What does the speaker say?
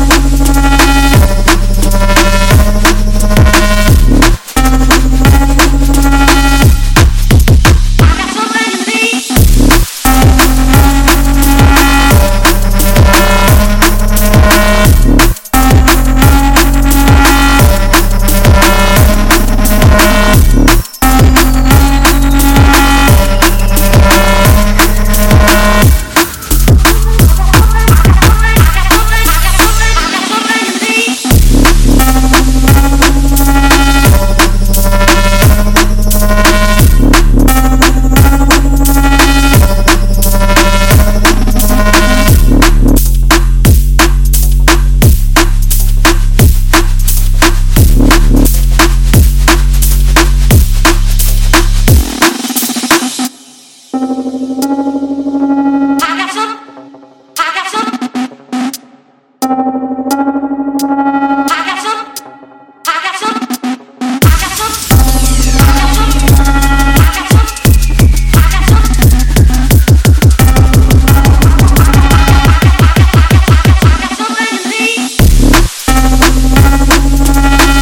Música